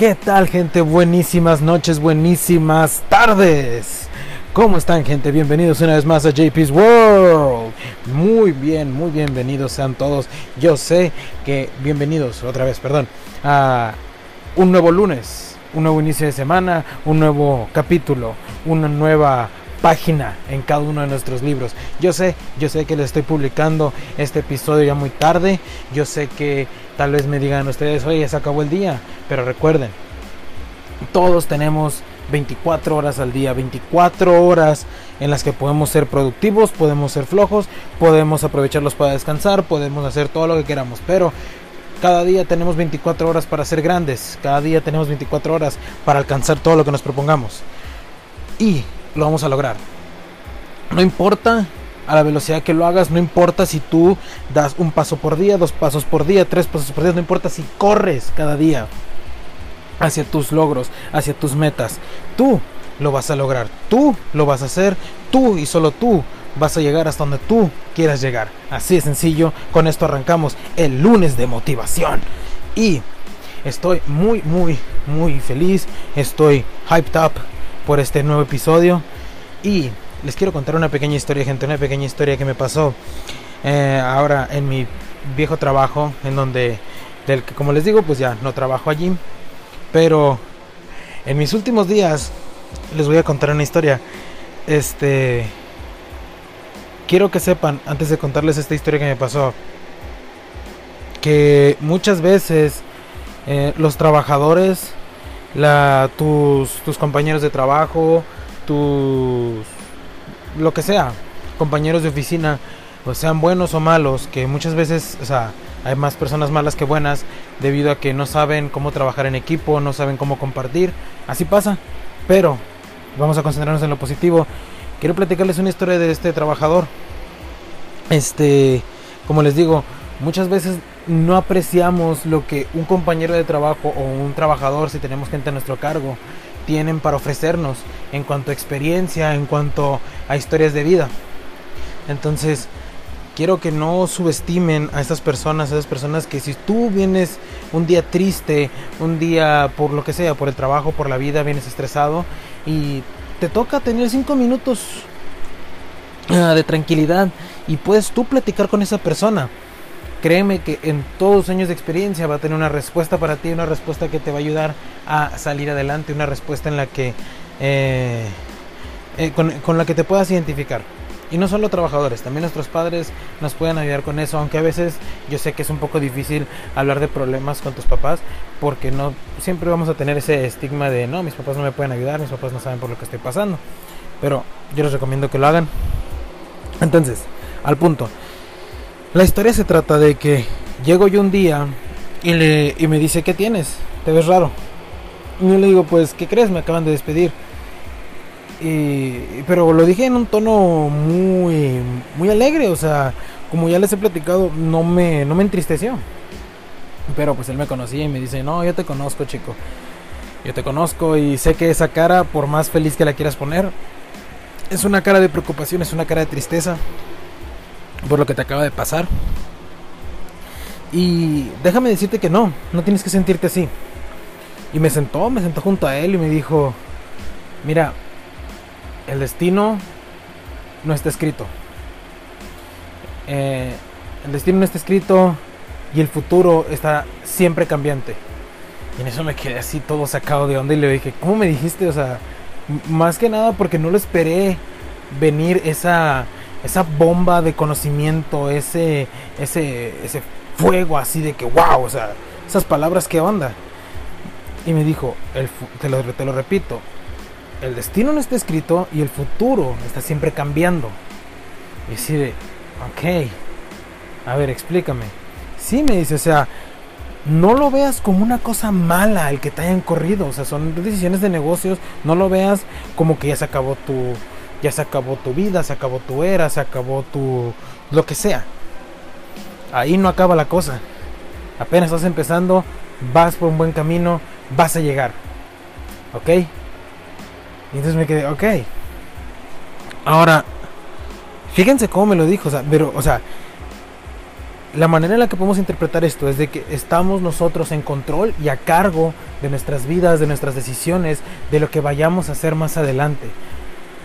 ¿Qué tal gente? Buenísimas noches, buenísimas tardes. ¿Cómo están gente? Bienvenidos una vez más a JP's World. Muy bien, muy bienvenidos sean todos. Yo sé que bienvenidos otra vez, perdón, a un nuevo lunes, un nuevo inicio de semana, un nuevo capítulo, una nueva página en cada uno de nuestros libros. Yo sé, yo sé que les estoy publicando este episodio ya muy tarde. Yo sé que tal vez me digan ustedes, oye, se acabó el día. Pero recuerden, todos tenemos 24 horas al día, 24 horas en las que podemos ser productivos, podemos ser flojos, podemos aprovecharlos para descansar, podemos hacer todo lo que queramos. Pero cada día tenemos 24 horas para ser grandes, cada día tenemos 24 horas para alcanzar todo lo que nos propongamos. Y lo vamos a lograr. No importa a la velocidad que lo hagas, no importa si tú das un paso por día, dos pasos por día, tres pasos por día, no importa si corres cada día hacia tus logros, hacia tus metas. Tú lo vas a lograr, tú lo vas a hacer, tú y solo tú vas a llegar hasta donde tú quieras llegar. Así de sencillo, con esto arrancamos el lunes de motivación. Y estoy muy, muy, muy feliz, estoy hyped up por este nuevo episodio. Y les quiero contar una pequeña historia, gente, una pequeña historia que me pasó eh, ahora en mi viejo trabajo, en donde, del que como les digo, pues ya no trabajo allí. Pero en mis últimos días les voy a contar una historia. Este. Quiero que sepan, antes de contarles esta historia que me pasó, que muchas veces eh, los trabajadores la, tus, tus compañeros de trabajo, tus, lo que sea, compañeros de oficina, o sean buenos o malos, que muchas veces, o sea, hay más personas malas que buenas debido a que no saben cómo trabajar en equipo, no saben cómo compartir, así pasa, pero vamos a concentrarnos en lo positivo. Quiero platicarles una historia de este trabajador. Este, como les digo, muchas veces no apreciamos lo que un compañero de trabajo o un trabajador, si tenemos gente a nuestro cargo, tienen para ofrecernos en cuanto a experiencia, en cuanto a historias de vida. Entonces, quiero que no subestimen a estas personas, a esas personas que si tú vienes un día triste, un día por lo que sea, por el trabajo, por la vida, vienes estresado y te toca tener cinco minutos ah, de tranquilidad y puedes tú platicar con esa persona créeme que en todos los años de experiencia va a tener una respuesta para ti, una respuesta que te va a ayudar a salir adelante, una respuesta en la que eh, eh, con, la que te puedas identificar. Y no solo trabajadores, también nuestros padres nos pueden ayudar con eso, aunque a veces yo sé que es un poco difícil hablar de problemas con tus papás, porque no siempre vamos a tener ese estigma de no, mis papás no me pueden ayudar, mis papás no saben por lo que estoy pasando. Pero yo les recomiendo que lo hagan. Entonces, al punto. La historia se trata de que llego yo un día y, le, y me dice, ¿qué tienes? Te ves raro. Y yo le digo, pues, ¿qué crees? Me acaban de despedir. Y, pero lo dije en un tono muy, muy alegre, o sea, como ya les he platicado, no me, no me entristeció. Pero pues él me conocía y me dice, no, yo te conozco, chico. Yo te conozco y sé que esa cara, por más feliz que la quieras poner, es una cara de preocupación, es una cara de tristeza por lo que te acaba de pasar. Y déjame decirte que no, no tienes que sentirte así. Y me sentó, me sentó junto a él y me dijo, mira, el destino no está escrito. Eh, el destino no está escrito y el futuro está siempre cambiante. Y en eso me quedé así todo sacado de onda y le dije, ¿cómo me dijiste? O sea, más que nada porque no lo esperé venir esa esa bomba de conocimiento, ese, ese, ese fuego así de que wow, o sea, esas palabras que onda. Y me dijo, te, lo, te lo repito, el destino no está escrito y el futuro está siempre cambiando. Y así de, ok, a ver, explícame. Sí, me dice, o sea, no lo veas como una cosa mala el que te hayan corrido, o sea, son decisiones de negocios, no lo veas como que ya se acabó tu, ya se acabó tu vida, se acabó tu era, se acabó tu... lo que sea. Ahí no acaba la cosa. Apenas estás empezando, vas por un buen camino, vas a llegar. ¿Ok? Y entonces me quedé, ok. Ahora, fíjense cómo me lo dijo, o sea, pero, o sea, la manera en la que podemos interpretar esto es de que estamos nosotros en control y a cargo de nuestras vidas, de nuestras decisiones, de lo que vayamos a hacer más adelante.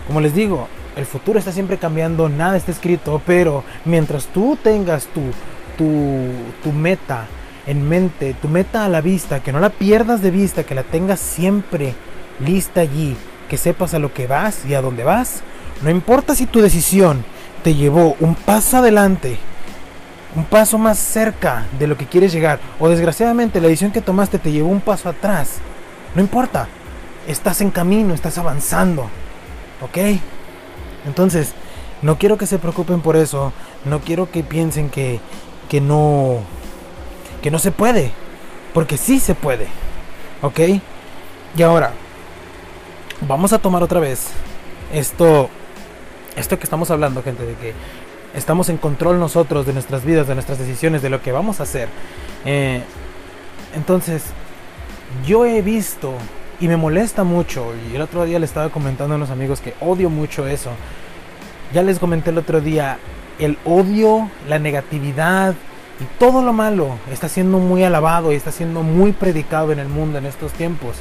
Como les digo, el futuro está siempre cambiando, nada está escrito, pero mientras tú tengas tu, tu, tu meta en mente, tu meta a la vista, que no la pierdas de vista, que la tengas siempre lista allí, que sepas a lo que vas y a dónde vas, no importa si tu decisión te llevó un paso adelante, un paso más cerca de lo que quieres llegar, o desgraciadamente la decisión que tomaste te llevó un paso atrás, no importa, estás en camino, estás avanzando, ¿ok? Entonces, no quiero que se preocupen por eso, no quiero que piensen que, que no, que no se puede, porque sí se puede, ¿ok? Y ahora, vamos a tomar otra vez esto, esto que estamos hablando, gente, de que estamos en control nosotros de nuestras vidas, de nuestras decisiones, de lo que vamos a hacer. Eh, entonces, yo he visto y me molesta mucho, y el otro día le estaba comentando a unos amigos que odio mucho eso. Ya les comenté el otro día, el odio, la negatividad y todo lo malo está siendo muy alabado y está siendo muy predicado en el mundo en estos tiempos.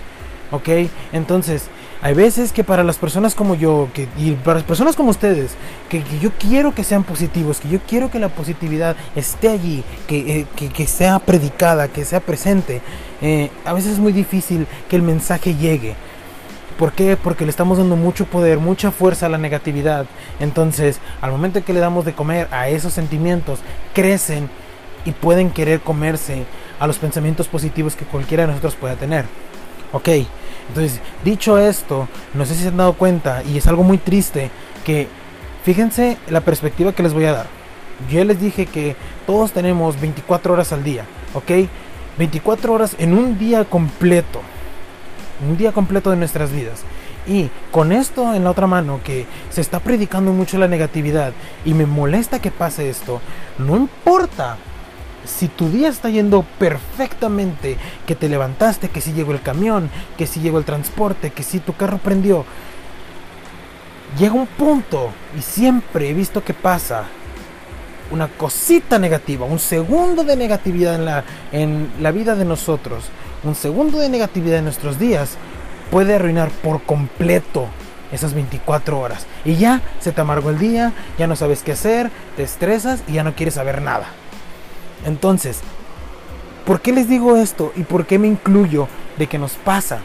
¿Ok? Entonces, hay veces que para las personas como yo, que, y para las personas como ustedes, que, yo quiero que sean positivos, que yo quiero que la positividad esté allí, que, eh, que, sea predicada, que sea presente, eh, a veces es muy difícil que el mensaje llegue. ¿Por qué? Porque le estamos dando mucho poder, mucha fuerza a la negatividad. Entonces, al momento que le damos de comer a esos sentimientos, crecen y pueden querer comerse a los pensamientos positivos que cualquiera de nosotros pueda tener. Ok, entonces, dicho esto, no sé si se han dado cuenta, y es algo muy triste, que fíjense la perspectiva que les voy a dar. Yo les dije que todos tenemos 24 horas al día, ¿ok? 24 horas en un día completo. Un día completo de nuestras vidas. Y con esto en la otra mano, que se está predicando mucho la negatividad y me molesta que pase esto, no importa si tu día está yendo perfectamente, que te levantaste, que si llegó el camión, que si llegó el transporte, que si tu carro prendió, llega un punto, y siempre he visto que pasa, una cosita negativa, un segundo de negatividad en la, en la vida de nosotros, un segundo de negatividad en nuestros días, puede arruinar por completo esas 24 horas. Y ya se te amargó el día, ya no sabes qué hacer, te estresas y ya no quieres saber nada. Entonces, ¿por qué les digo esto y por qué me incluyo de que nos pasa?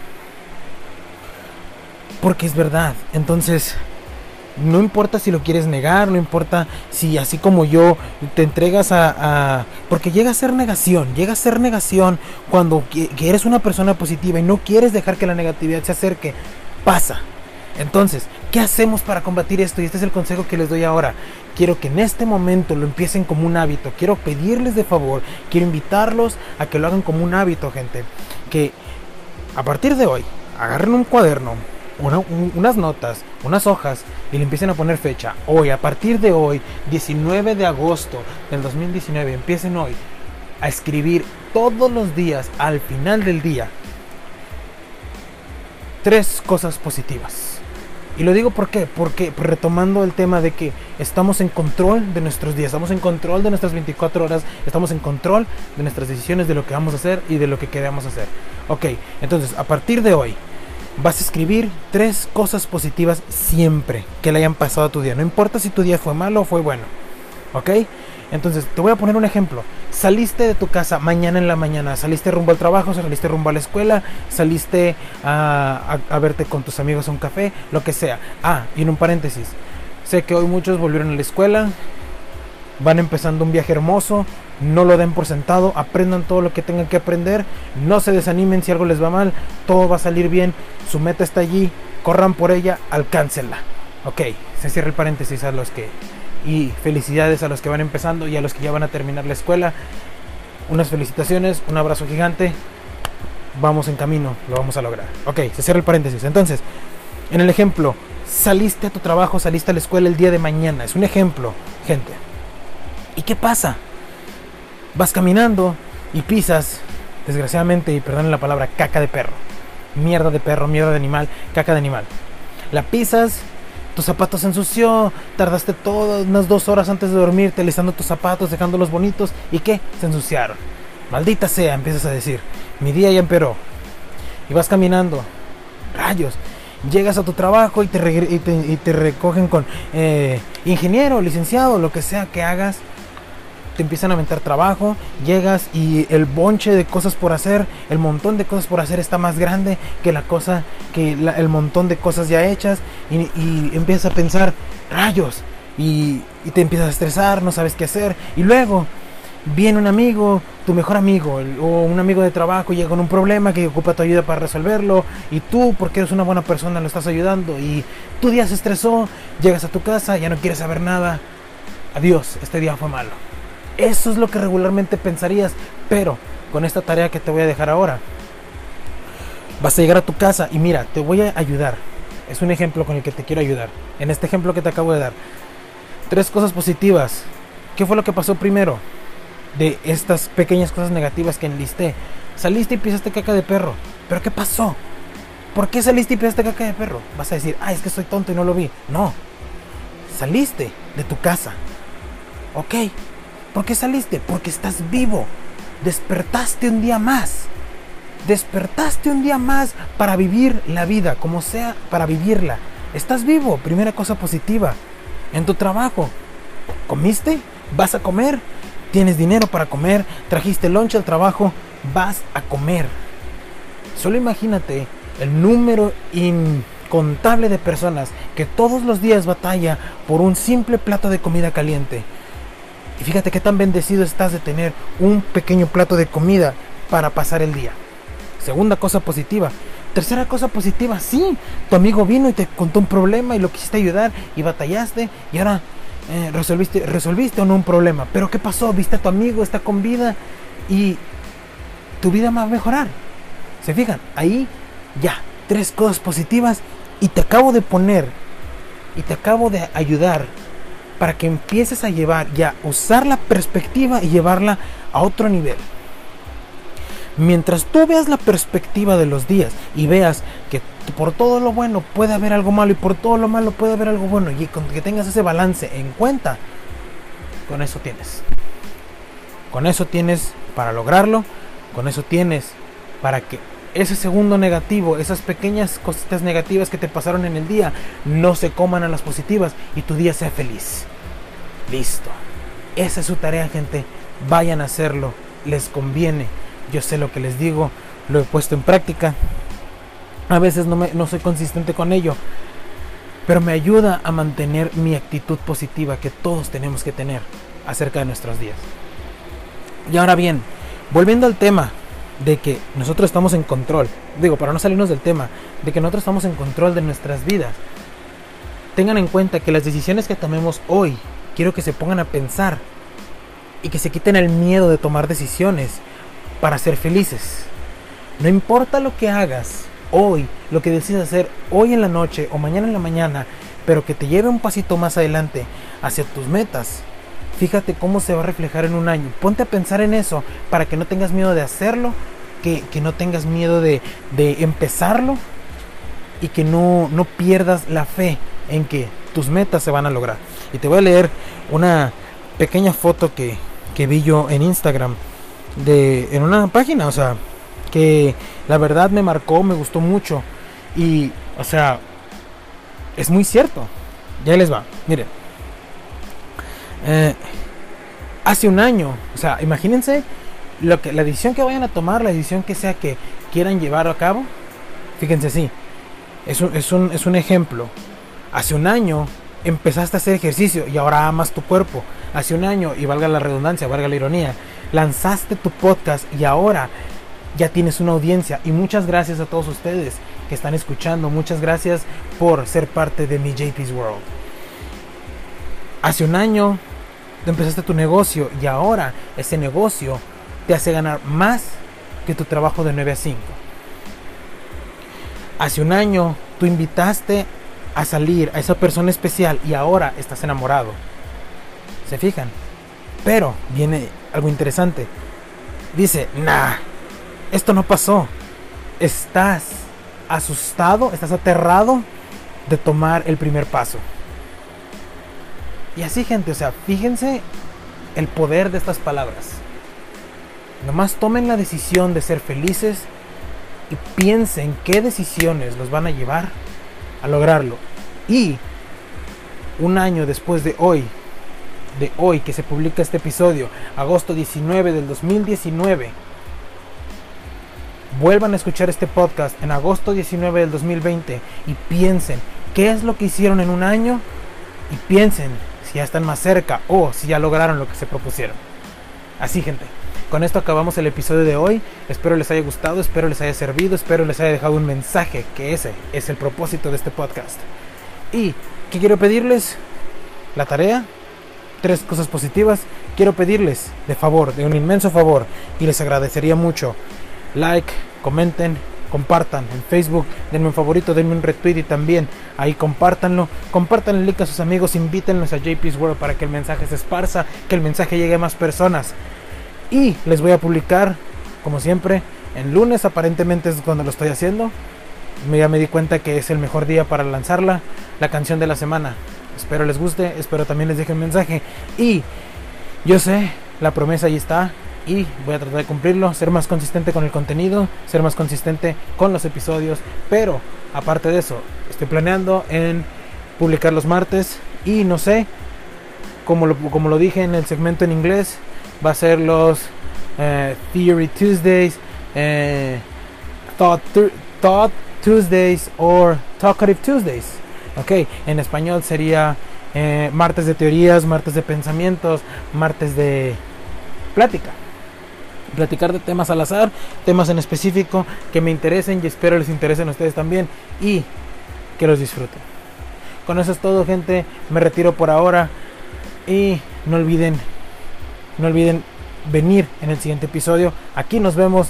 Porque es verdad. Entonces, no importa si lo quieres negar, no importa si así como yo te entregas a... porque llega a ser negación, llega a ser negación cuando eres una persona positiva y no quieres dejar que la negatividad se acerque. Pasa. Entonces, ¿qué hacemos para combatir esto? Y este es el consejo que les doy ahora. Quiero que en este momento lo empiecen como un hábito. Quiero pedirles de favor, quiero invitarlos a que lo hagan como un hábito, gente. Que a partir de hoy, agarren un cuaderno, unas notas, unas hojas y le empiecen a poner fecha. Hoy, a partir de hoy, 19 de agosto del 2019, empiecen hoy a escribir todos los días, al final del día, tres cosas positivas y lo digo ¿por porque retomando el tema de que estamos en control de nuestros días, estamos en control de nuestras 24 horas, estamos en control de nuestras decisiones, de lo que vamos a hacer y de lo que queremos hacer. Ok, entonces a partir de hoy vas a escribir tres cosas positivas siempre que le hayan pasado a tu día. No importa si tu día fue malo o fue bueno. ¿Ok? Entonces, te voy a poner un ejemplo. Saliste de tu casa mañana en la mañana, saliste rumbo al trabajo, saliste rumbo a la escuela, saliste a, verte con tus amigos a un café, lo que sea. Ah, y en un paréntesis, sé que hoy muchos volvieron a la escuela, van empezando un viaje hermoso, no lo den por sentado, aprendan todo lo que tengan que aprender, no se desanimen si algo les va mal, todo va a salir bien, su meta está allí, corran por ella, alcáncenla. Ok, se cierra el paréntesis a los que y felicidades a los que van empezando y a los que ya van a terminar la escuela. Unas felicitaciones, un abrazo gigante. Vamos en camino, lo vamos a lograr. Ok, se cierra el paréntesis. Entonces, en el ejemplo, saliste a tu trabajo, saliste a la escuela el día de mañana. Es un ejemplo, gente. ¿Y qué pasa? Vas caminando y pisas, desgraciadamente, y perdonen la palabra, caca de perro. Mierda de perro, mierda de animal, caca de animal. La pisas Tu zapato se ensució, tardaste todas unas dos horas antes de dormir, listando tus zapatos, dejándolos bonitos, ¿y qué? Se ensuciaron. Maldita sea, empiezas a decir. Mi día ya empeoró. Y vas caminando. Rayos. Llegas a tu trabajo y te, y te, recogen con eh, ingeniero, licenciado, lo que sea que hagas te empiezan a aventar trabajo, llegas y el bonche de cosas por hacer, el montón de cosas por hacer está más grande que la cosa, que el montón de cosas ya hechas y, empiezas a pensar, rayos, y, y, te empiezas a estresar, no sabes qué hacer y luego viene un amigo, tu mejor amigo o un amigo de trabajo llega con un problema que ocupa tu ayuda para resolverlo y tú porque eres una buena persona lo estás ayudando y tu día se estresó, llegas a tu casa, ya no quieres saber nada, adiós, este día fue malo. Eso es lo que regularmente pensarías, pero con esta tarea que te voy a dejar ahora, vas a llegar a tu casa y mira, te voy a ayudar. Es un ejemplo con el que te quiero ayudar. En este ejemplo que te acabo de dar. Tres cosas positivas. ¿Qué fue lo que pasó primero? De estas pequeñas cosas negativas que enlisté. Saliste y pisaste caca de perro. ¿Pero qué pasó? ¿Por qué saliste y pisaste caca de perro? Vas a decir, ah, es que soy tonto y no lo vi. No. Saliste de tu casa. Ok, ¿Por qué saliste? Porque estás vivo. Despertaste un día más. Despertaste un día más para vivir la vida, como sea, para vivirla. Estás vivo, primera cosa positiva. En tu trabajo, ¿comiste? ¿Vas a comer? ¿Tienes dinero para comer? ¿Trajiste lunch al trabajo? Vas a comer. Solo imagínate el número incontable de personas que todos los días batalla por un simple plato de comida caliente. Y fíjate qué tan bendecido estás de tener un pequeño plato de comida para pasar el día. Segunda cosa positiva. Tercera cosa positiva, sí, tu amigo vino y te contó un problema y lo quisiste ayudar y batallaste y ahora eh, resolviste, resolviste o no un problema. Pero ¿qué pasó? Viste a tu amigo, está con vida y tu vida va a mejorar. ¿Se fijan? Ahí ya, tres cosas positivas y te acabo de poner y te acabo de ayudar para que empieces a llevar ya, usar la perspectiva y llevarla a otro nivel. Mientras tú veas la perspectiva de los días y veas que por todo lo bueno puede haber algo malo y por todo lo malo puede haber algo bueno y que tengas ese balance en cuenta, con eso tienes. Con eso tienes para lograrlo, con eso tienes para que ese segundo negativo, esas pequeñas cositas negativas que te pasaron en el día, no se coman a las positivas y tu día sea feliz. Listo. Esa es su tarea, gente. Vayan a hacerlo. Les conviene. Yo sé lo que les digo. Lo he puesto en práctica. A veces no, me, no soy consistente con ello. Pero me ayuda a mantener mi actitud positiva que todos tenemos que tener acerca de nuestros días. Y ahora bien, volviendo al tema de que nosotros estamos en control, digo, para no salirnos del tema, de que nosotros estamos en control de nuestras vidas, tengan en cuenta que las decisiones que tomemos hoy quiero que se pongan a pensar y que se quiten el miedo de tomar decisiones para ser felices. No importa lo que hagas hoy, lo que decidas hacer hoy en la noche o mañana en la mañana, pero que te lleve un pasito más adelante hacia tus metas. Fíjate cómo se va a reflejar en un año. Ponte a pensar en eso para que no tengas miedo de hacerlo, que, no tengas miedo de, de empezarlo y que no, no pierdas la fe en que tus metas se van a lograr. Y te voy a leer una pequeña foto que, que vi yo en Instagram de en una página, o sea, que la verdad me marcó, me gustó mucho y, o sea, es muy cierto. Ya les va, miren. Eh, hace un año, o sea, imagínense lo que la decisión que vayan a tomar, la decisión que sea que quieran llevar a cabo. Fíjense así, es un, es un, es un ejemplo. Hace un año empezaste a hacer ejercicio y ahora amas tu cuerpo. Hace un año, y valga la redundancia, valga la ironía, lanzaste tu podcast y ahora ya tienes una audiencia. Y muchas gracias a todos ustedes que están escuchando. Muchas gracias por ser parte de mi JP's World. Hace un año empezaste tu negocio y ahora ese negocio te hace ganar más que tu trabajo de 9 a 5. Hace un año tú invitaste a salir a esa persona especial y ahora estás enamorado. ¿Se fijan? Pero viene algo interesante. Dice, nah, esto no pasó. Estás asustado, estás aterrado de tomar el primer paso. Y así gente, o sea, fíjense el poder de estas palabras. Nomás tomen la decisión de ser felices y piensen qué decisiones los van a llevar a lograrlo. Y un año después de hoy, de hoy que se publica este episodio, agosto 19 del 2019, vuelvan a escuchar este podcast en agosto 19 del 2020 y piensen qué es lo que hicieron en un año y piensen si ya están más cerca o si ya lograron lo que se propusieron. Así gente, con esto acabamos el episodio de hoy. Espero les haya gustado, espero les haya servido, espero les haya dejado un mensaje, que ese es el propósito de este podcast. ¿Y qué quiero pedirles? La tarea, tres cosas positivas. Quiero pedirles de favor, de un inmenso favor, y les agradecería mucho. Like, comenten, compartan en Facebook, denme un favorito, denme un retweet y también ahí compártanlo, compartan el link a sus amigos, invítenlos a JP's World para que el mensaje se esparza, que el mensaje llegue a más personas. Y les voy a publicar, como siempre, en lunes aparentemente es cuando lo estoy haciendo. Ya me di cuenta que es el mejor día para lanzarla, la canción de la semana. Espero les guste, espero también les deje el mensaje. Y yo sé, la promesa ahí está, y voy a tratar de cumplirlo, ser más consistente con el contenido, ser más consistente con los episodios, pero aparte de eso, estoy planeando en publicar los martes y no sé, como lo, como lo dije en el segmento en inglés, va a ser los eh, Theory Tuesdays, eh, thought, thought Tuesdays or Talkative Tuesdays. Ok, en español sería eh, martes de teorías, martes de pensamientos, martes de plática platicar de temas al azar, temas en específico que me interesen y espero les interesen a ustedes también y que los disfruten. Con eso es todo, gente. Me retiro por ahora y no olviden, no olviden venir en el siguiente episodio. Aquí nos vemos,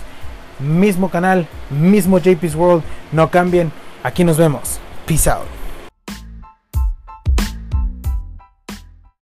mismo canal, mismo JP's World. No cambien. Aquí nos vemos. Peace out.